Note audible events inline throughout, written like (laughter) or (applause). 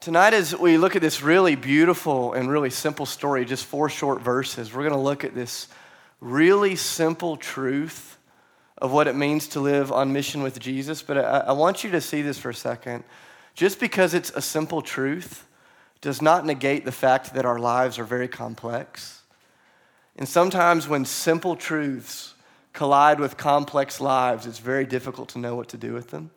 Tonight, as we look at this really beautiful and really simple story, just four short verses, we're going to look at this really simple truth of what it means to live on mission with Jesus. But I, I want you to see this for a second. Just because it's a simple truth does not negate the fact that our lives are very complex. And sometimes when simple truths collide with complex lives, it's very difficult to know what to do with them.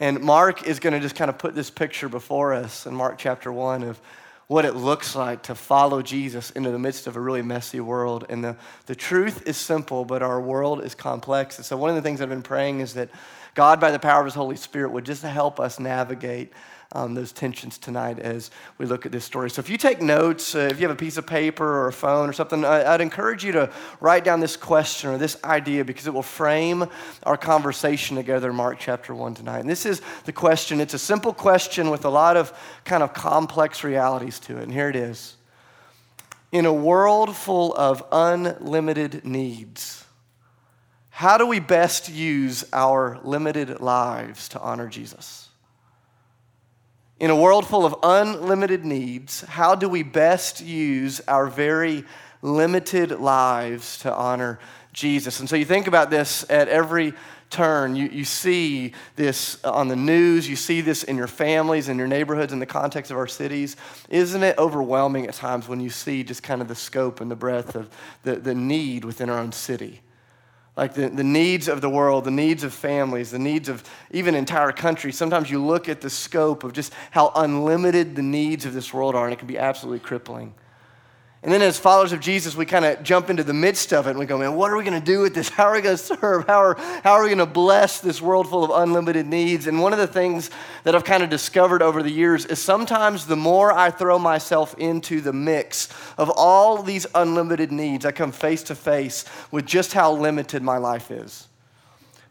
And Mark is going to just kind of put this picture before us in Mark chapter 1 of what it looks like to follow Jesus into the midst of a really messy world. And the, the truth is simple, but our world is complex. And so, one of the things I've been praying is that God, by the power of His Holy Spirit, would just help us navigate um, those tensions tonight as we look at this story. So, if you take notes, uh, if you have a piece of paper or a phone or something, I, I'd encourage you to write down this question or this idea because it will frame our conversation together in Mark chapter 1 tonight. And this is the question. It's a simple question with a lot of kind of complex realities to it. And here it is In a world full of unlimited needs, how do we best use our limited lives to honor Jesus? In a world full of unlimited needs, how do we best use our very limited lives to honor Jesus? And so you think about this at every turn. You, you see this on the news, you see this in your families, in your neighborhoods, in the context of our cities. Isn't it overwhelming at times when you see just kind of the scope and the breadth of the, the need within our own city? Like the, the needs of the world, the needs of families, the needs of even entire countries. Sometimes you look at the scope of just how unlimited the needs of this world are, and it can be absolutely crippling. And then, as followers of Jesus, we kind of jump into the midst of it and we go, man, what are we going to do with this? How are we going to serve? How are, how are we going to bless this world full of unlimited needs? And one of the things that I've kind of discovered over the years is sometimes the more I throw myself into the mix of all these unlimited needs, I come face to face with just how limited my life is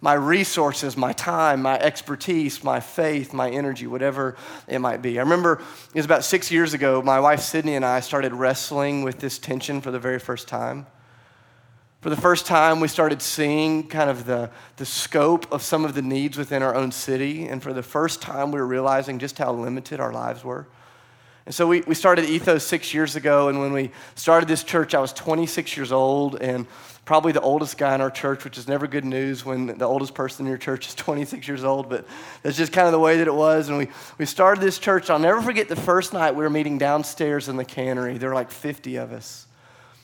my resources, my time, my expertise, my faith, my energy, whatever it might be. I remember it was about six years ago, my wife Sydney and I started wrestling with this tension for the very first time. For the first time, we started seeing kind of the, the scope of some of the needs within our own city. And for the first time, we were realizing just how limited our lives were. And so we, we started Ethos six years ago. And when we started this church, I was 26 years old. And probably the oldest guy in our church, which is never good news when the oldest person in your church is (laughs) 26 years old, but that's just kind of the way that it was. And we, we started this church. I'll never forget the first night we were meeting downstairs in the cannery. There were like 50 of us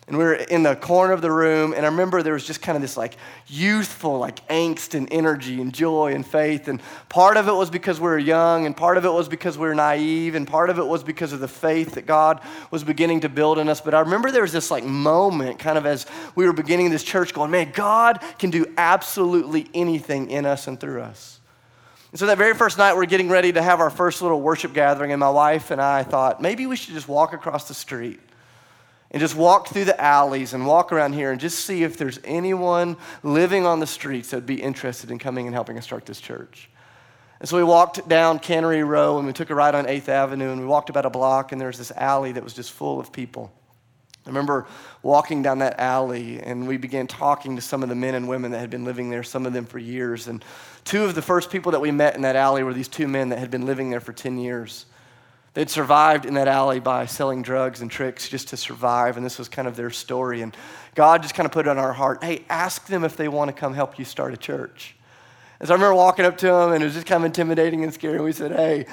and we were in the corner of the room and i remember there was just kind of this like youthful like angst and energy and joy and faith and part of it was because we were young and part of it was because we were naive and part of it was because of the faith that god was beginning to build in us. But i remember there was this like moment kind of as we were beginning this church going man god can do absolutely anything in us and through us. And so that very first night, we're getting ready to have our first little worship gathering, and my wife and I thought maybe we should just walk across the street and just walk through the alleys and walk around here and just see if there's anyone living on the streets that would be interested in coming and helping us start this church. And so we walked down Cannery Row and we took a ride on 8th Avenue and we walked about a block and there was this alley that was just full of people. I remember walking down that alley and we began talking to some of the men and women that had been living there, some of them for years. And two of the first people that we met in that alley were these two men that had been living there for 10 years. They'd survived in that alley by selling drugs and tricks just to survive, and this was kind of their story. And God just kind of put it on our heart hey, ask them if they want to come help you start a church. And so I remember walking up to them, and it was just kind of intimidating and scary. We said, hey,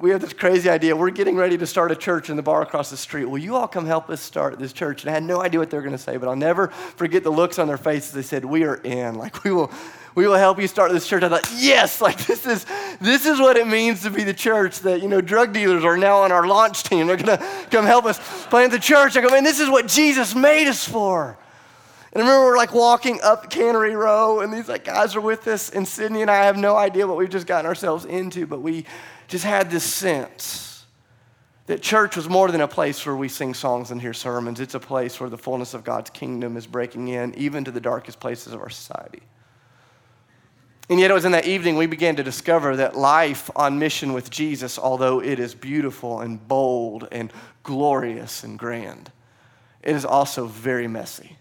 we have this crazy idea. We're getting ready to start a church in the bar across the street. Will you all come help us start this church? And I had no idea what they were going to say, but I'll never forget the looks on their faces. They said, We are in. Like, we will, we will help you start this church. I thought, yes, like this is this is what it means to be the church. That you know, drug dealers are now on our launch team. They're gonna come help us plant the church. I go, man, this is what Jesus made us for. And I remember we're like walking up Cannery Row, and these like guys are with us, and Sydney and I have no idea what we've just gotten ourselves into, but we just had this sense that church was more than a place where we sing songs and hear sermons. It's a place where the fullness of God's kingdom is breaking in, even to the darkest places of our society. And yet, it was in that evening we began to discover that life on mission with Jesus, although it is beautiful and bold and glorious and grand, it is also very messy.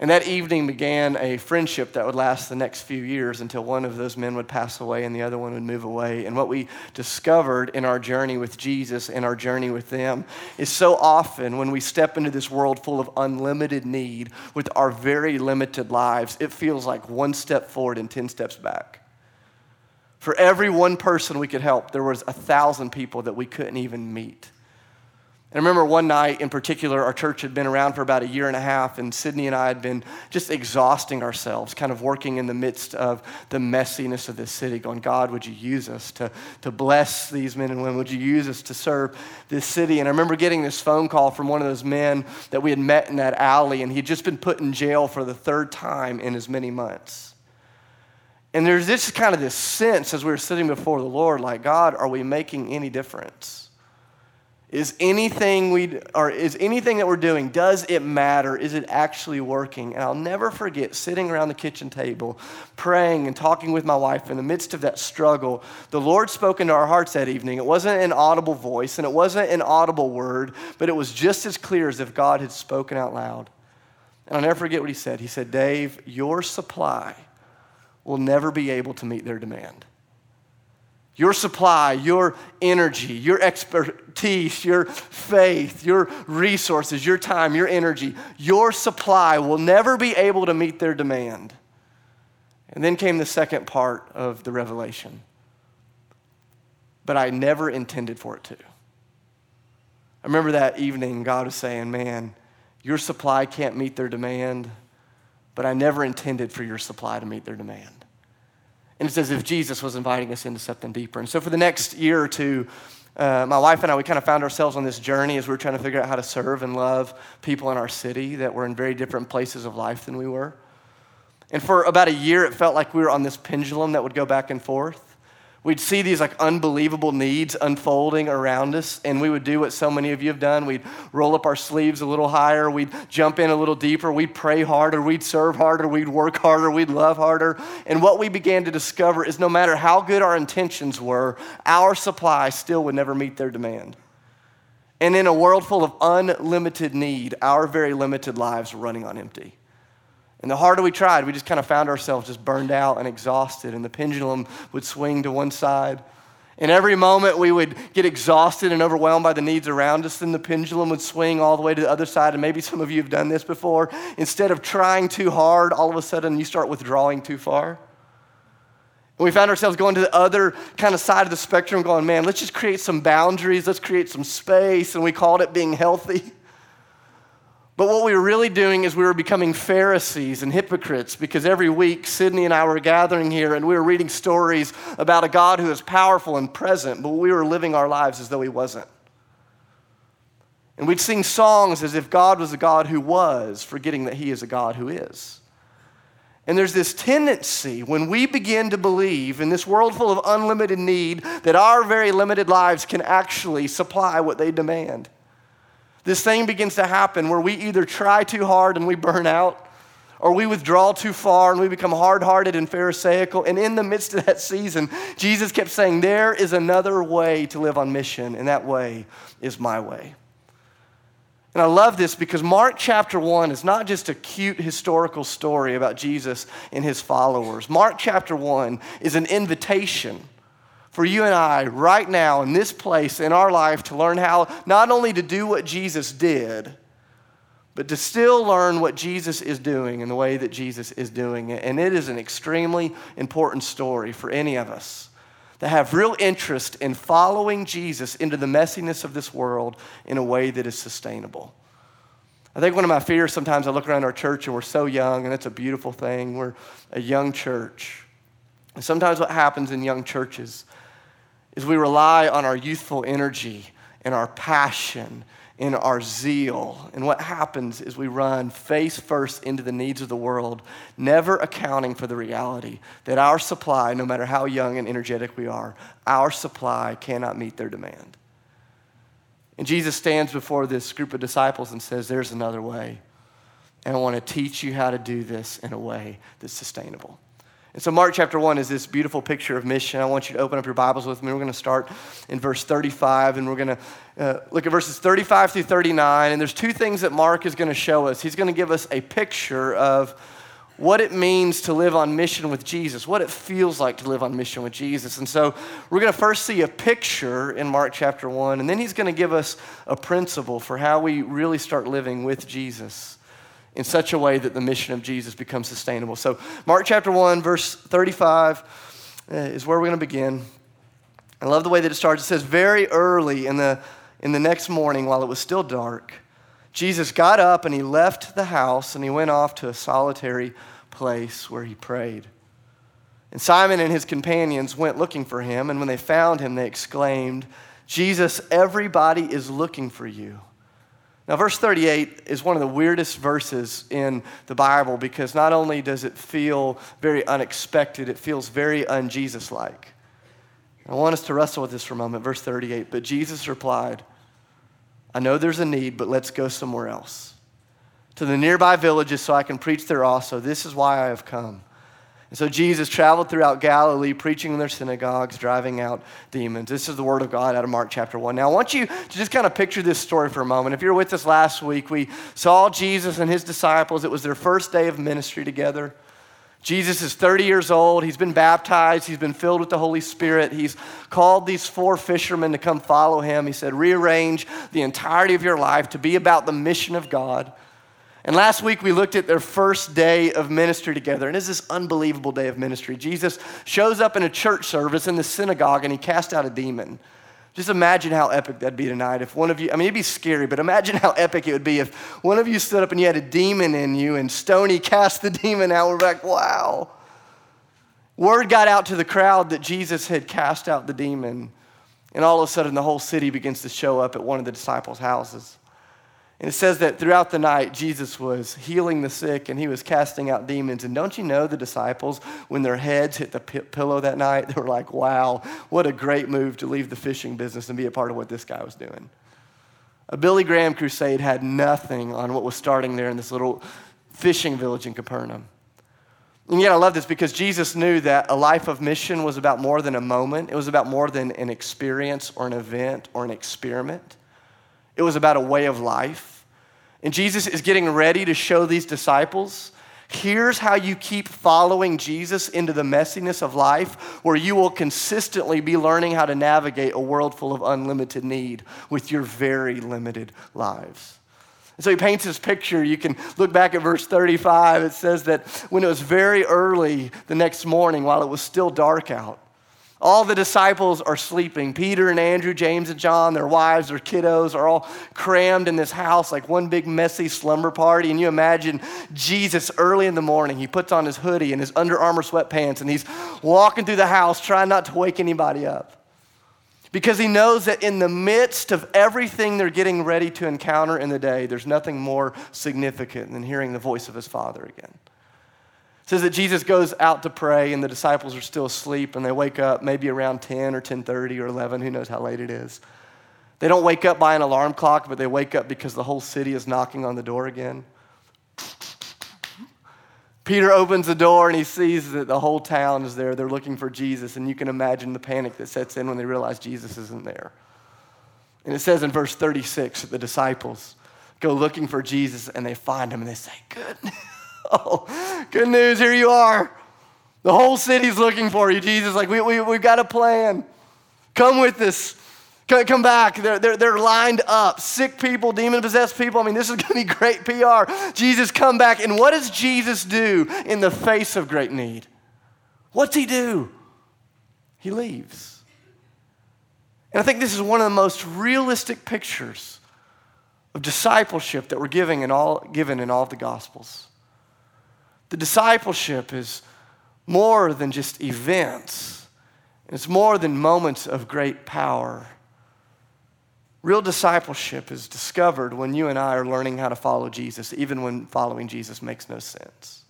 And that evening began a friendship that would last the next few years until one of those men would pass away and the other one would move away. And what we discovered in our journey with Jesus and our journey with them is so often when we step into this world full of unlimited need with our very limited lives, it feels like one step forward and 10 steps back. For every one person we could help, there was a thousand people that we couldn't even meet. I remember one night in particular, our church had been around for about a year and a half, and Sydney and I had been just exhausting ourselves, kind of working in the midst of the messiness of this city, going, God, would you use us to, to bless these men and women? Would you use us to serve this city? And I remember getting this phone call from one of those men that we had met in that alley, and he'd just been put in jail for the third time in as many months. And there's this kind of this sense as we were sitting before the Lord, like, God, are we making any difference? Is anything we or is anything that we're doing does it matter? Is it actually working? And I'll never forget sitting around the kitchen table praying and talking with my wife in the midst of that struggle. The Lord spoke into our hearts that evening. It wasn't an audible voice and it wasn't an audible word, but it was just as clear as if God had spoken out loud. And I'll never forget what he said. He said, "Dave, your supply will never be able to meet their demand." Your supply, your energy, your expertise, your faith, your resources, your time, your energy, your supply will never be able to meet their demand. And then came the second part of the revelation. But I never intended for it to. I remember that evening, God was saying, Man, your supply can't meet their demand, but I never intended for your supply to meet their demand. And it's as if Jesus was inviting us into something deeper. And so for the next year or two, uh, my wife and I, we kind of found ourselves on this journey as we were trying to figure out how to serve and love people in our city that were in very different places of life than we were. And for about a year, it felt like we were on this pendulum that would go back and forth. We'd see these like unbelievable needs unfolding around us, and we would do what so many of you have done. We'd roll up our sleeves a little higher, we'd jump in a little deeper, we'd pray harder, we'd serve harder, we'd work harder, we'd love harder. And what we began to discover is no matter how good our intentions were, our supply still would never meet their demand. And in a world full of unlimited need, our very limited lives were running on empty. And the harder we tried, we just kind of found ourselves just burned out and exhausted, and the pendulum would swing to one side. And every moment we would get exhausted and overwhelmed by the needs around us, then the pendulum would swing all the way to the other side. And maybe some of you have done this before. Instead of trying too hard, all of a sudden you start withdrawing too far. And we found ourselves going to the other kind of side of the spectrum, going, man, let's just create some boundaries, let's create some space. And we called it being healthy. (laughs) But what we were really doing is we were becoming Pharisees and hypocrites because every week Sydney and I were gathering here and we were reading stories about a God who is powerful and present, but we were living our lives as though He wasn't. And we'd sing songs as if God was a God who was, forgetting that He is a God who is. And there's this tendency when we begin to believe in this world full of unlimited need that our very limited lives can actually supply what they demand. This thing begins to happen where we either try too hard and we burn out, or we withdraw too far and we become hard hearted and Pharisaical. And in the midst of that season, Jesus kept saying, There is another way to live on mission, and that way is my way. And I love this because Mark chapter 1 is not just a cute historical story about Jesus and his followers. Mark chapter 1 is an invitation for you and I right now in this place in our life to learn how not only to do what Jesus did, but to still learn what Jesus is doing and the way that Jesus is doing it. And it is an extremely important story for any of us that have real interest in following Jesus into the messiness of this world in a way that is sustainable. I think one of my fears sometimes I look around our church and we're so young, and it's a beautiful thing. We're a young church. And sometimes what happens in young churches is we rely on our youthful energy and our passion and our zeal. And what happens is we run face first into the needs of the world, never accounting for the reality that our supply, no matter how young and energetic we are, our supply cannot meet their demand. And Jesus stands before this group of disciples and says, There's another way. And I want to teach you how to do this in a way that's sustainable. And so, Mark chapter 1 is this beautiful picture of mission. I want you to open up your Bibles with me. We're going to start in verse 35, and we're going to uh, look at verses 35 through 39. And there's two things that Mark is going to show us. He's going to give us a picture of what it means to live on mission with Jesus, what it feels like to live on mission with Jesus. And so, we're going to first see a picture in Mark chapter 1, and then he's going to give us a principle for how we really start living with Jesus in such a way that the mission of Jesus becomes sustainable. So, Mark chapter 1, verse 35 uh, is where we're going to begin. I love the way that it starts. It says, Very early in the, in the next morning, while it was still dark, Jesus got up and he left the house and he went off to a solitary place where he prayed. And Simon and his companions went looking for him, and when they found him, they exclaimed, Jesus, everybody is looking for you. Now, verse 38 is one of the weirdest verses in the Bible because not only does it feel very unexpected, it feels very un Jesus like. I want us to wrestle with this for a moment. Verse 38 But Jesus replied, I know there's a need, but let's go somewhere else. To the nearby villages so I can preach there also. This is why I have come. And so Jesus traveled throughout Galilee, preaching in their synagogues, driving out demons. This is the word of God out of Mark chapter 1. Now, I want you to just kind of picture this story for a moment. If you're with us last week, we saw Jesus and his disciples. It was their first day of ministry together. Jesus is 30 years old. He's been baptized. He's been filled with the Holy Spirit. He's called these four fishermen to come follow him. He said, rearrange the entirety of your life to be about the mission of God. And last week we looked at their first day of ministry together. And it's this unbelievable day of ministry. Jesus shows up in a church service in the synagogue and he cast out a demon. Just imagine how epic that'd be tonight if one of you, I mean, it'd be scary, but imagine how epic it would be if one of you stood up and you had a demon in you and Stony cast the demon out. We're like, wow. Word got out to the crowd that Jesus had cast out the demon. And all of a sudden, the whole city begins to show up at one of the disciples' houses. And it says that throughout the night, Jesus was healing the sick and he was casting out demons. And don't you know the disciples, when their heads hit the p- pillow that night, (laughs) they were like, wow, what a great move to leave the fishing business and be a part of what this guy was doing. A Billy Graham crusade had nothing on what was starting there in this little fishing village in Capernaum. And yet, I love this because Jesus knew that a life of mission was about more than a moment, it was about more than an experience or an event or an experiment. It was about a way of life. And Jesus is getting ready to show these disciples here's how you keep following Jesus into the messiness of life, where you will consistently be learning how to navigate a world full of unlimited need with your very limited lives. And so he paints this picture. You can look back at verse 35. It says that when it was very early the next morning, while it was still dark out, all the disciples are sleeping. Peter and Andrew, James and John, their wives, their kiddos are all crammed in this house like one big messy slumber party. And you imagine Jesus early in the morning. He puts on his hoodie and his Under Armour sweatpants and he's walking through the house trying not to wake anybody up. Because he knows that in the midst of everything they're getting ready to encounter in the day, there's nothing more significant than hearing the voice of his Father again says that Jesus goes out to pray and the disciples are still asleep and they wake up maybe around 10 or 10:30 or 11, who knows how late it is. They don't wake up by an alarm clock, but they wake up because the whole city is knocking on the door again. Peter opens the door and he sees that the whole town is there. They're looking for Jesus, and you can imagine the panic that sets in when they realize Jesus isn't there. And it says in verse 36 that the disciples go looking for Jesus and they find him and they say, Goodness. Oh, good news, here you are. The whole city's looking for you, Jesus. Like, we, we, we've got a plan. Come with us. Come back. They're, they're, they're lined up. Sick people, demon possessed people. I mean, this is going to be great PR. Jesus, come back. And what does Jesus do in the face of great need? What's he do? He leaves. And I think this is one of the most realistic pictures of discipleship that we're giving in all, given in all of the Gospels. The discipleship is more than just events, it's more than moments of great power. Real discipleship is discovered when you and I are learning how to follow Jesus, even when following Jesus makes no sense.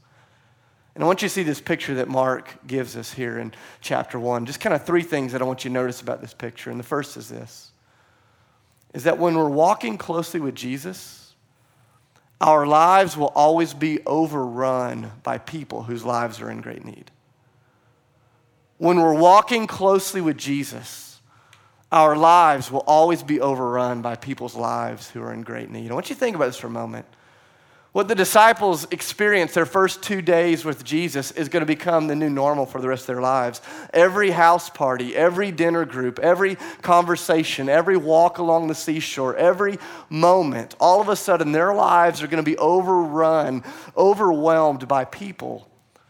And I want you to see this picture that Mark gives us here in chapter one. Just kind of three things that I want you to notice about this picture. And the first is this is that when we're walking closely with Jesus, our lives will always be overrun by people whose lives are in great need. when we're walking closely with Jesus, our lives will always be overrun by people's lives who are in great need. I want you to think about this for a moment. What the disciples experienced their first two days with Jesus is going to become the new normal for the rest of their lives. Every house party, every dinner group, every conversation, every walk along the seashore, every moment, all of a sudden their lives are going to be overrun, overwhelmed by people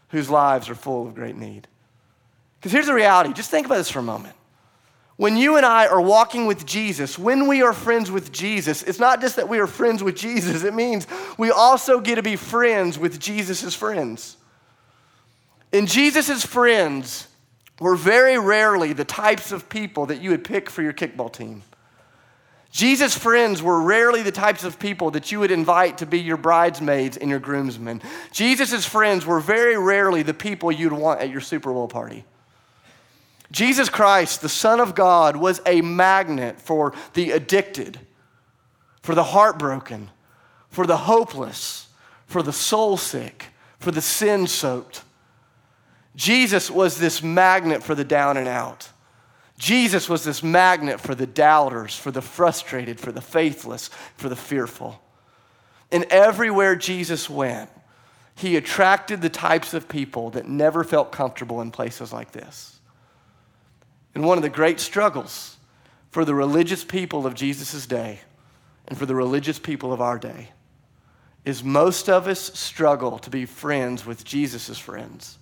whose lives are full of great need. Because here's the reality just think about this for a moment. When you and I are walking with Jesus, when we are friends with Jesus, it's not just that we are friends with Jesus, it means we also get to be friends with Jesus' friends. And Jesus' friends were very rarely the types of people that you would pick for your kickball team. Jesus' friends were rarely the types of people that you would invite to be your bridesmaids and your groomsmen. Jesus' friends were very rarely the people you'd want at your Super Bowl party. Jesus Christ, the Son of God, was a magnet for the addicted, for the heartbroken, for the hopeless, for the soul sick, for the sin soaked. Jesus was this magnet for the down and out. Jesus was this magnet for the doubters, for the frustrated, for the faithless, for the fearful. And everywhere Jesus went, he attracted the types of people that never felt comfortable in places like this. And one of the great struggles for the religious people of Jesus' day and for the religious people of our day is most of us struggle to be friends with Jesus' friends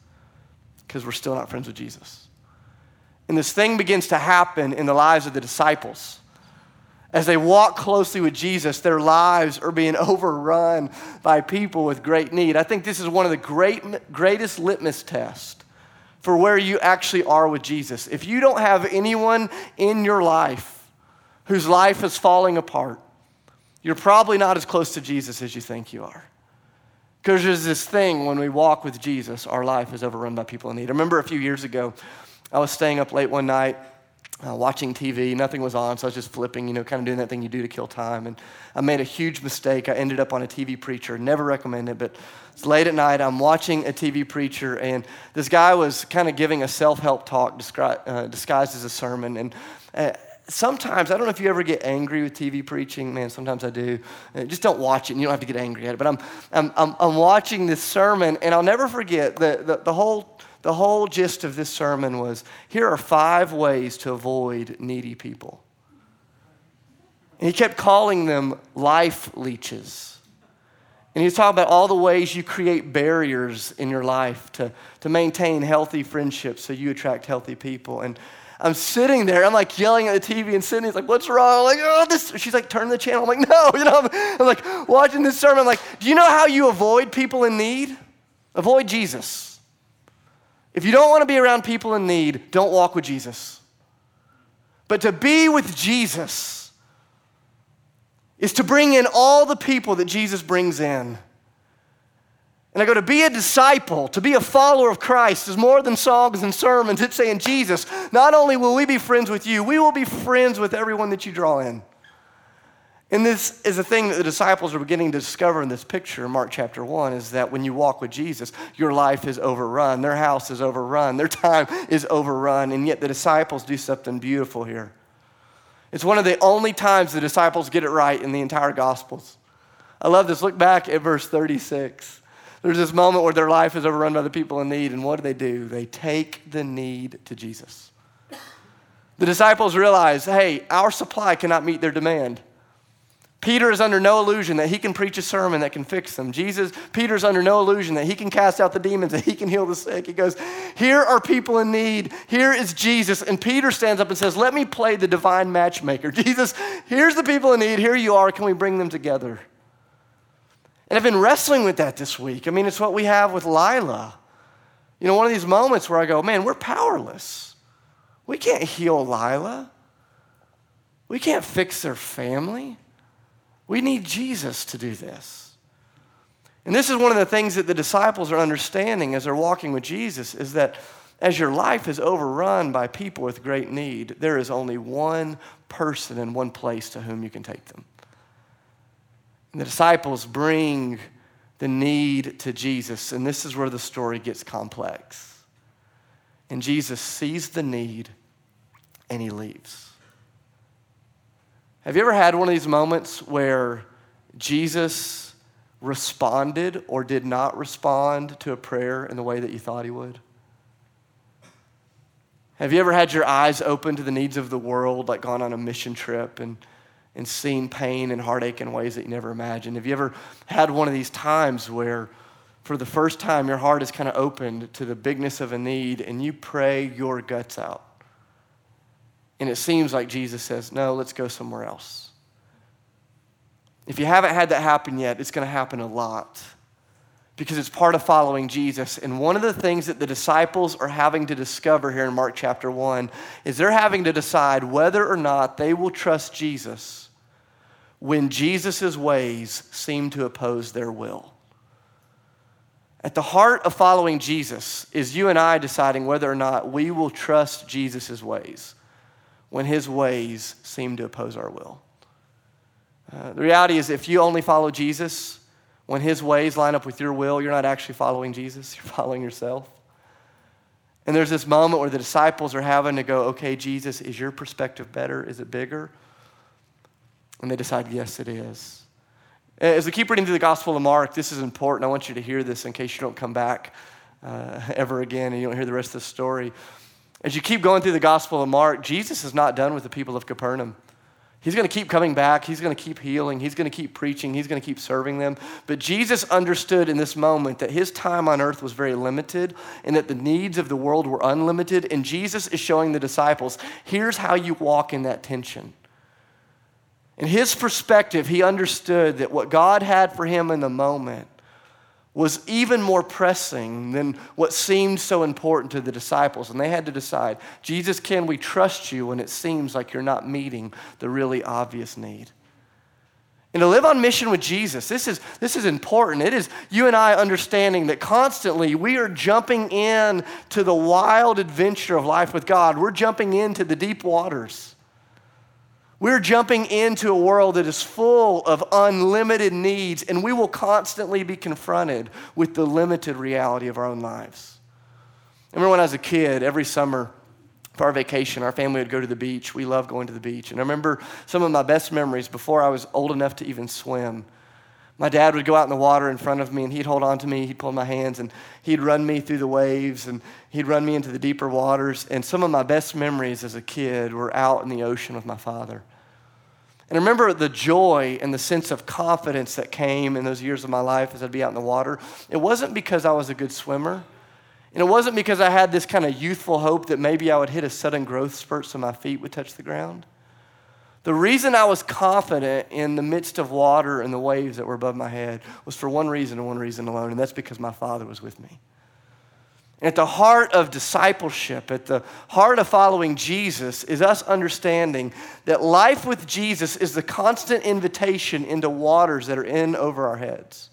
because we're still not friends with Jesus. And this thing begins to happen in the lives of the disciples. As they walk closely with Jesus, their lives are being (laughs) overrun by people with great need. I think this is one of the great, greatest litmus tests for where you actually are with Jesus. If you don't have anyone in your life whose life is falling apart, you're probably not as close to Jesus as you think you are. Because there's this thing when we walk with Jesus, our life is overrun by people in need. I remember a few years ago, I was staying up late one night uh, watching TV. Nothing was on, so I was just flipping, you know, kind of doing that thing you do to kill time. And I made a huge mistake. I ended up on a TV preacher. Never recommend it, but it's late at night. I'm watching a TV preacher, and this guy was kind of giving a self help talk descri- uh, disguised as a sermon. And uh, sometimes, I don't know if you ever get angry with TV preaching. Man, sometimes I do. Uh, just don't watch it, and you don't have to get angry at it. But I'm, I'm, I'm, I'm watching this sermon, and I'll never forget the, the, the whole the whole gist of this sermon was here are five ways to avoid needy people. And he kept calling them life leeches. And he's talking about all the ways you create barriers in your life to, to maintain healthy friendships so you attract healthy people. And I'm sitting there, I'm like yelling at the TV, and Sydney's like, What's wrong? I'm like, Oh, this. She's like, Turn the channel. I'm like, No, (laughs) you know, I'm, I'm like watching this sermon. I'm like, Do you know how you avoid people in need? Avoid Jesus. If you don't want to be around people in need, don't walk with Jesus. But to be with Jesus is to bring in all the people that Jesus brings in. And I go to be a disciple, to be a follower of Christ is more than songs and sermons. It's saying, Jesus, not only will we be friends with you, we will be friends with everyone that you draw in. And this is a thing that the disciples are beginning to discover in this picture in Mark chapter 1 is that when you walk with Jesus, your life is overrun, their house is overrun, their time is overrun, and yet the disciples do something beautiful here. It's one of the only times the disciples get it right in the entire Gospels. I love this. Look back at verse 36. There's this moment where their life is overrun by the people in need, and what do they do? They take the need to Jesus. The disciples realize hey, our supply cannot meet their demand. Peter is under no illusion that he can preach a sermon that can fix them. Jesus, Peter's under no illusion that he can cast out the demons, that he can heal the sick. He goes, Here are people in need. Here is Jesus. And Peter stands up and says, Let me play the divine matchmaker. (laughs) Jesus, here's the people in need. Here you are. Can we bring them together? And I've been wrestling with that this week. I mean, it's what we have with Lila. You know, one of these moments where I go, Man, we're powerless. We can't heal Lila, we can't fix their family. We need Jesus to do this. And this is one of the things that the disciples are understanding as they're walking with Jesus is that as your life is overrun by people with great need, there is only one person and one place to whom you can take them. And the disciples bring the need to Jesus, and this is where the story gets complex. And Jesus sees the need and he leaves. Have you ever had one of these moments where Jesus responded or did not respond to a prayer in the way that you thought he would? Have you ever had your eyes open to the needs of the world, like gone on a mission trip and, and seen pain and heartache in ways that you never imagined? Have you ever had one of these times where, for the first time, your heart is kind of opened to the bigness of a need and you pray your guts out? And it seems like Jesus says, No, let's go somewhere else. If you haven't had that happen yet, it's going to happen a lot because it's part of following Jesus. And one of the things that the disciples are having to discover here in Mark chapter 1 is they're having to decide whether or not they will trust Jesus when Jesus' ways seem to oppose their will. At the heart of following Jesus is you and I deciding whether or not we will trust Jesus' ways when his ways seem to oppose our will. Uh, the reality is, if you only follow Jesus, when his ways line up with your will, you're not actually following Jesus, (laughs) you're following yourself. And there's this moment where the disciples are having to go, okay, Jesus, is your perspective better? Is it bigger? And they decide, yes, it is. As we keep reading through the Gospel of Mark, this is important. I want you to hear this in case you don't come back uh, (laughs) ever again and you don't hear the rest of the story. As you keep going through the Gospel of Mark, Jesus is not done with the people of Capernaum. He's going to keep coming back. He's going to keep healing. He's going to keep preaching. He's going to keep serving them. But Jesus understood in this moment that his time on earth was very limited and that the needs of the world were unlimited. And Jesus is showing the disciples here's how you walk in that tension. In his perspective, he understood that what God had for him in the moment was even more pressing than what seemed so important to the disciples. And they had to decide Jesus, can we trust you when it seems like you're not meeting the really obvious need? And to live on mission with Jesus, this is, this is important. It is you and I understanding that constantly we are jumping in to the wild adventure of life with God. We're jumping into the deep waters. We're jumping into a world that is full of unlimited needs, and we will constantly be confronted with the limited reality of our own lives. I remember when I was a kid, every summer for our vacation, our family would go to the beach. We loved going to the beach. And I remember some of my best memories before I was old enough to even swim. My dad would go out in the water in front of me and he'd hold on to me, he'd pull my hands, and he'd run me through the waves and he'd run me into the deeper waters. And some of my best memories as a kid were out in the ocean with my father. And I remember the joy and the sense of confidence that came in those years of my life as I'd be out in the water. It wasn't because I was a good swimmer. And it wasn't because I had this kind of youthful hope that maybe I would hit a sudden growth spurt so my feet would touch the ground. The reason I was confident in the midst of water and the waves that were above my head was for one reason and one reason alone, and that's because my Father was with me. At the heart of discipleship, at the heart of following Jesus, is us understanding that life with Jesus is the constant invitation into waters that are in over our heads.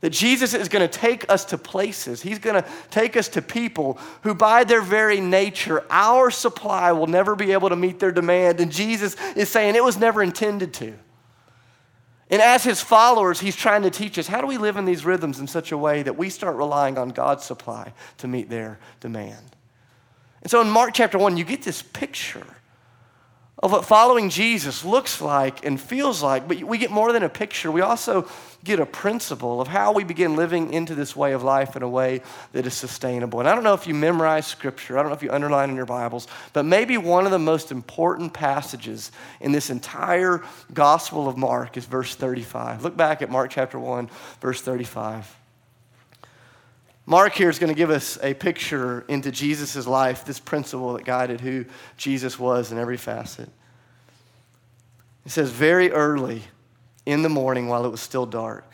That Jesus is going to take us to places. He's going to take us to people who, by their very nature, our supply will never be able to meet their demand. And Jesus is saying it was never intended to. And as his followers, he's trying to teach us how do we live in these rhythms in such a way that we start relying on God's supply to meet their demand. And so in Mark chapter 1, you get this picture of what following Jesus looks like and feels like, but we get more than a picture. We also get a principle of how we begin living into this way of life in a way that is sustainable. And I don't know if you memorize scripture, I don't know if you underline in your Bibles, but maybe one of the most important passages in this entire Gospel of Mark is verse 35. Look back at Mark chapter 1, verse 35. Mark here is going to give us a picture into Jesus' life, this principle that guided who Jesus was in every facet. It says, Very early in the morning, while it was still dark,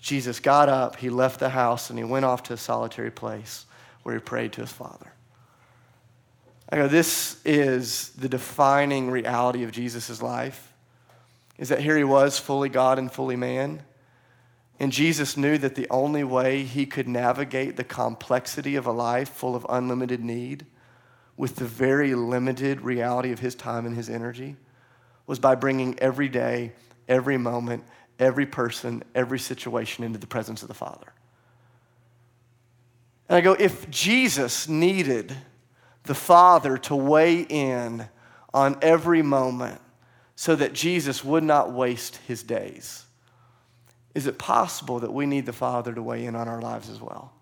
Jesus got up, he left the house, and he went off to a solitary place where he prayed to his Father. I go, this is the defining reality of Jesus' life, is that here he was, fully God and fully man and Jesus knew that the only way he could navigate the complexity of a life full of unlimited need with the very limited reality of his time and his energy was by bringing every day, every moment, every person, every situation into the presence of the Father. And I go, if Jesus needed the Father to weigh in on every moment so that Jesus would not waste his days, is it possible that we need the Father to weigh in on our lives as well?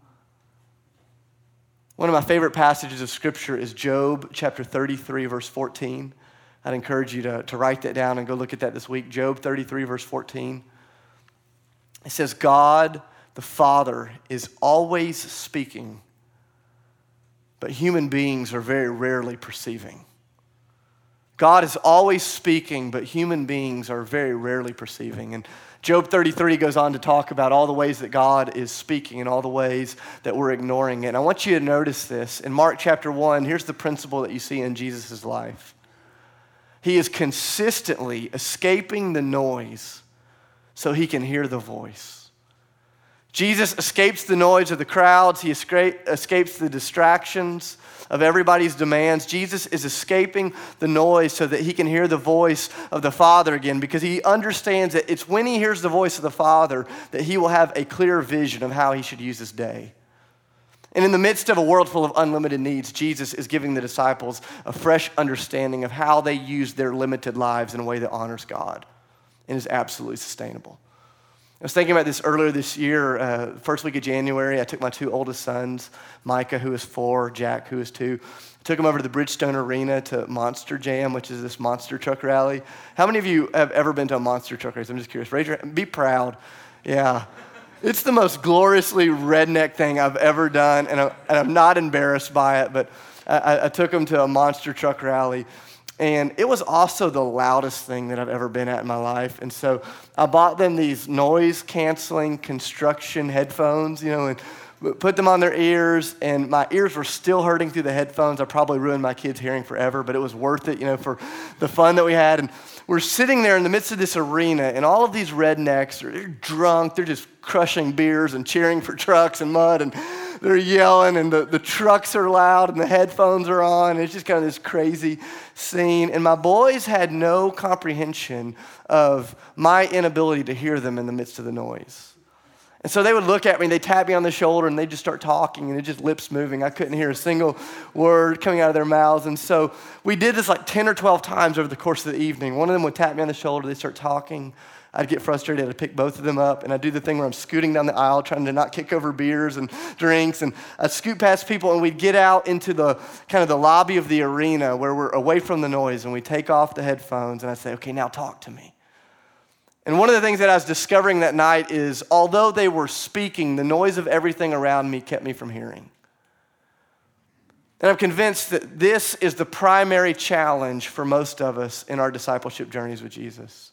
One of my favorite passages of Scripture is Job chapter 33, verse 14. I'd encourage you to, to write that down and go look at that this week. Job 33, verse 14. It says, God the Father is always speaking, but human beings are very rarely perceiving. God is always speaking, but human beings are very rarely perceiving. And Job 33 goes on to talk about all the ways that God is speaking and all the ways that we're ignoring it. And I want you to notice this. In Mark chapter 1, here's the principle that you see in Jesus' life He is consistently escaping the noise so he can hear the voice. Jesus escapes the noise of the crowds, he escapes the distractions of everybody's demands. Jesus is escaping the noise so that he can hear the voice of the Father again because he understands that it's when he hears the voice of the Father that he will have a clear vision of how he should use his day. And in the midst of a world full of unlimited needs, Jesus is giving the disciples a fresh understanding of how they use their limited lives in a way that honors God and is absolutely sustainable. I was thinking about this earlier this year, uh, first week of January. I took my two oldest sons, Micah, who is four, Jack, who is two. I took them over to the Bridgestone Arena to Monster Jam, which is this monster truck rally. How many of you have ever been to a monster truck race? I'm just curious. Raise your. Be proud. Yeah. It's the most gloriously redneck thing I've ever done, and, I, am not embarrassed by it, but I, I took them to a monster truck rally. And it was also the loudest thing that I've ever been at in my life. And so I bought them these noise canceling construction headphones, you know, and put them on their ears. And my ears were still hurting through the headphones. I probably ruined my kids' hearing forever, but it was worth it, you know, for the fun that we had. And we're sitting there in the midst of this arena, and all of these rednecks are they're drunk. They're just crushing beers and cheering for trucks and mud. And they're yelling and the, the trucks are loud and the headphones are on. It's just kind of this crazy scene. And my boys had no comprehension of my inability to hear them in the midst of the noise. And so they would look at me and they'd tap me on the shoulder and they'd just start talking and it just lips moving. I couldn't hear a single word coming out of their mouths. And so we did this like 10 or 12 times over the course of the evening. One of them would tap me on the shoulder, they'd start talking. I'd get frustrated. I'd pick both of them up and I'd do the thing where I'm scooting down the aisle trying to not kick over beers and drinks. And I'd scoot past people and we'd get out into the kind of the lobby of the arena where we're away from the noise and we take off the headphones and I'd say, okay, now talk to me. And one of the things that I was discovering that night is although they were speaking, the noise of everything around me kept me from hearing. And I'm convinced that this is the primary challenge for most of us in our discipleship journeys with Jesus.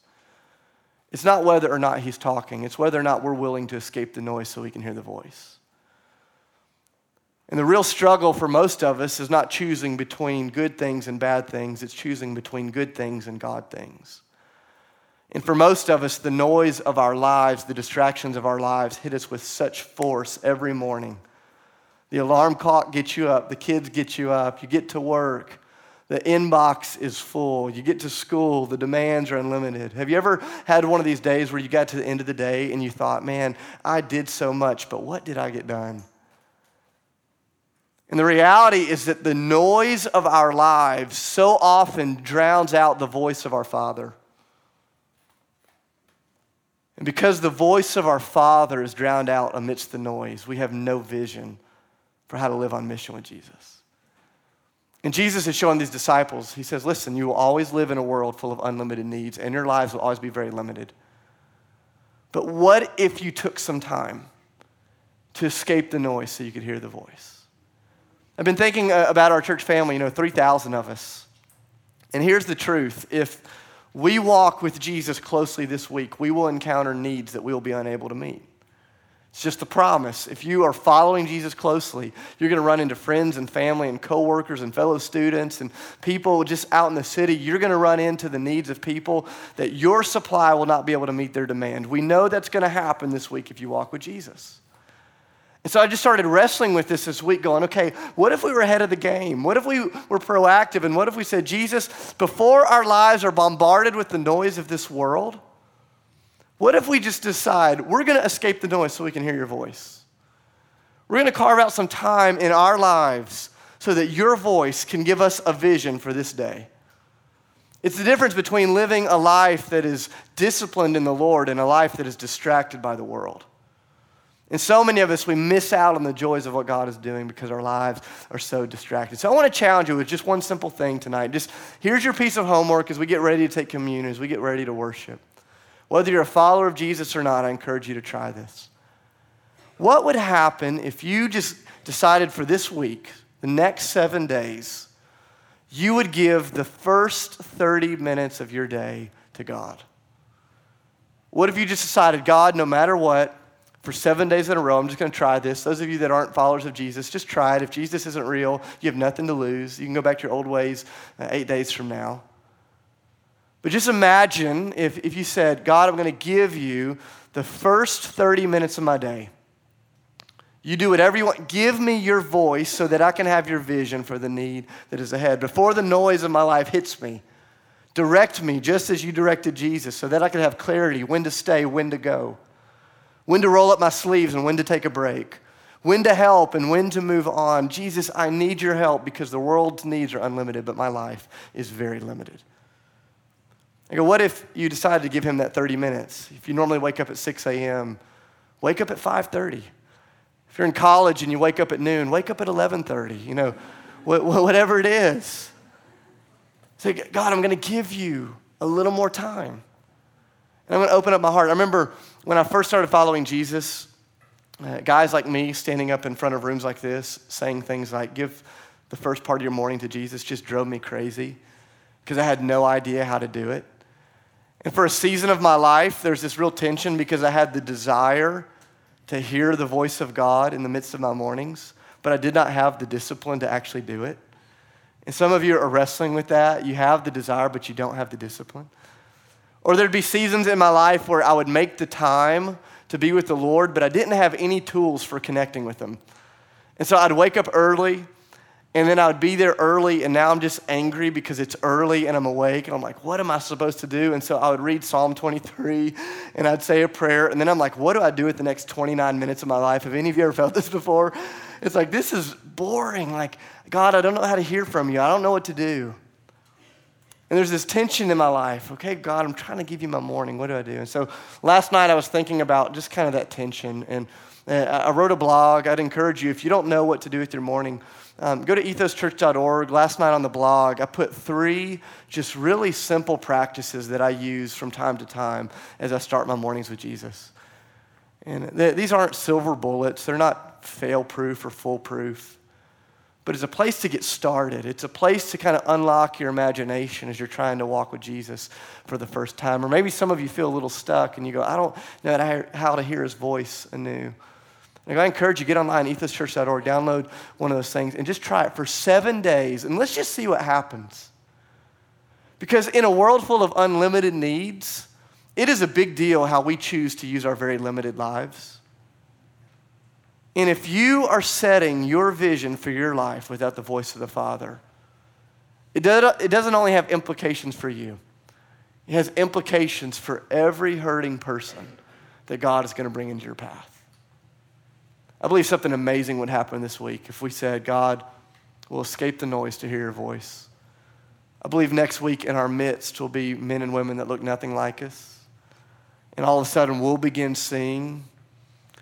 It's not whether or not he's talking, it's whether or not we're willing to escape the noise so we can hear the voice. And the real struggle for most of us is not choosing between good things and bad things, it's choosing between good things and God things. And for most of us, the noise of our lives, the distractions of our lives hit us with such force every morning. The alarm clock gets you up, the kids get you up, you get to work, the inbox is full. You get to school, the demands are unlimited. Have you ever had one of these days where you got to the end of the day and you thought, man, I did so much, but what did I get done? And the reality is that the noise of our lives so often drowns out the voice of our Father. And because the voice of our Father is drowned out amidst the noise, we have no vision for how to live on mission with Jesus. And Jesus is showing these disciples, he says, listen, you will always live in a world full of unlimited needs, and your lives will always be very limited. But what if you took some time to escape the noise so you could hear the voice? I've been thinking uh, about our church family, you know, 3,000 of us. And here's the truth if we walk with Jesus closely this week, we will encounter needs that we will be unable to meet. It's just a promise. If you are following Jesus closely, you're going to run into friends and family and coworkers and fellow students and people just out in the city. You're going to run into the needs of people that your supply will not be able to meet their demand. We know that's going to happen this week if you walk with Jesus. And so I just started wrestling with this this week, going, okay, what if we were ahead of the game? What if we were proactive? And what if we said, Jesus, before our lives are bombarded with the noise of this world, what if we just decide we're going to escape the noise so we can hear your voice? We're going to carve out some time in our lives so that your voice can give us a vision for this day. It's the difference between living a life that is disciplined in the Lord and a life that is distracted by the world. And so many of us, we miss out on the joys of what God is doing because our lives are so distracted. So I want to challenge you with just one simple thing tonight. Just here's your piece of homework as we get ready to take communion, as we get ready to worship. Whether you're a follower of Jesus or not, I encourage you to try this. What would happen if you just decided for this week, the next seven days, you would give the first 30 minutes of your day to God? What if you just decided, God, no matter what, for seven days in a row. I'm just going to try this. Those of you that aren't followers of Jesus, just try it. If Jesus isn't real, you have nothing to lose. You can go back to your old ways uh, eight days from now. But just imagine if, if you said, God, I'm going to give you the first 30 minutes of my day. You do whatever you want. Give me your voice so that I can have your vision for the need that is ahead. Before the noise of my life hits me, direct me just as you directed Jesus so that I can have clarity when to stay, when to go when to roll up my sleeves and when to take a break, when to help and when to move on. Jesus, I need your help because the world's needs are unlimited, but my life is very limited. I go, what if you decided to give him that 30 minutes? If you normally wake up at 6 a.m., wake up at 5.30. If you're in college and you wake up at noon, wake up at 11.30, you know, whatever it is. Say, God, I'm going to give you a little more time. And I'm going to open up my heart. I remember when I first started following Jesus, uh, guys like me standing up in front of rooms like this, saying things like, give the first part of your morning to Jesus, just drove me crazy because I had no idea how to do it. And for a season of my life, there's this real tension because I had the desire to hear the voice of God in the midst of my mornings, but I did not have the discipline to actually do it. And some of you are wrestling with that. You have the desire, but you don't have the discipline. Or there'd be seasons in my life where I would make the time to be with the Lord, but I didn't have any tools for connecting with Him. And so I'd wake up early, and then I would be there early, and now I'm just angry because it's early and I'm awake, and I'm like, what am I supposed to do? And so I would read Psalm 23, and I'd say a prayer, and then I'm like, what do I do with the next 29 minutes of my life? Have any of you ever felt this before? It's like, this is boring. Like, God, I don't know how to hear from you, I don't know what to do. And there's this tension in my life. Okay, God, I'm trying to give you my morning. What do I do? And so last night I was thinking about just kind of that tension. And uh, I wrote a blog. I'd encourage you, if you don't know what to do with your morning, um, go to ethoschurch.org. Last night on the blog, I put three just really simple practices that I use from time to time as I start my mornings with Jesus. And th- these aren't silver bullets, they're not fail proof or foolproof but it's a place to get started. It's a place to kind of unlock your imagination as you're trying to walk with Jesus for the first time. Or maybe some of you feel a little stuck and you go, I don't know how to hear his voice anew. And I encourage you, get online, ethoschurch.org, download one of those things, and just try it for seven days, and let's just see what happens. Because in a world full of unlimited needs, it is a big deal how we choose to use our very limited lives. And if you are setting your vision for your life without the voice of the Father, it, doesn't only have implications for you, it has implications for every hurting person that God is going to bring into your path. I believe something amazing would happen this week if we said, God, we'll escape the noise to hear your voice. I believe next week in our midst will be men and women that look nothing like us. And all of a sudden, we'll begin seeing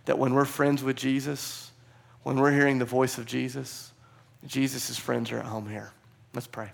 that when we're friends with Jesus, when we're hearing the voice of Jesus, Jesus' friends are at home here. Let's pray.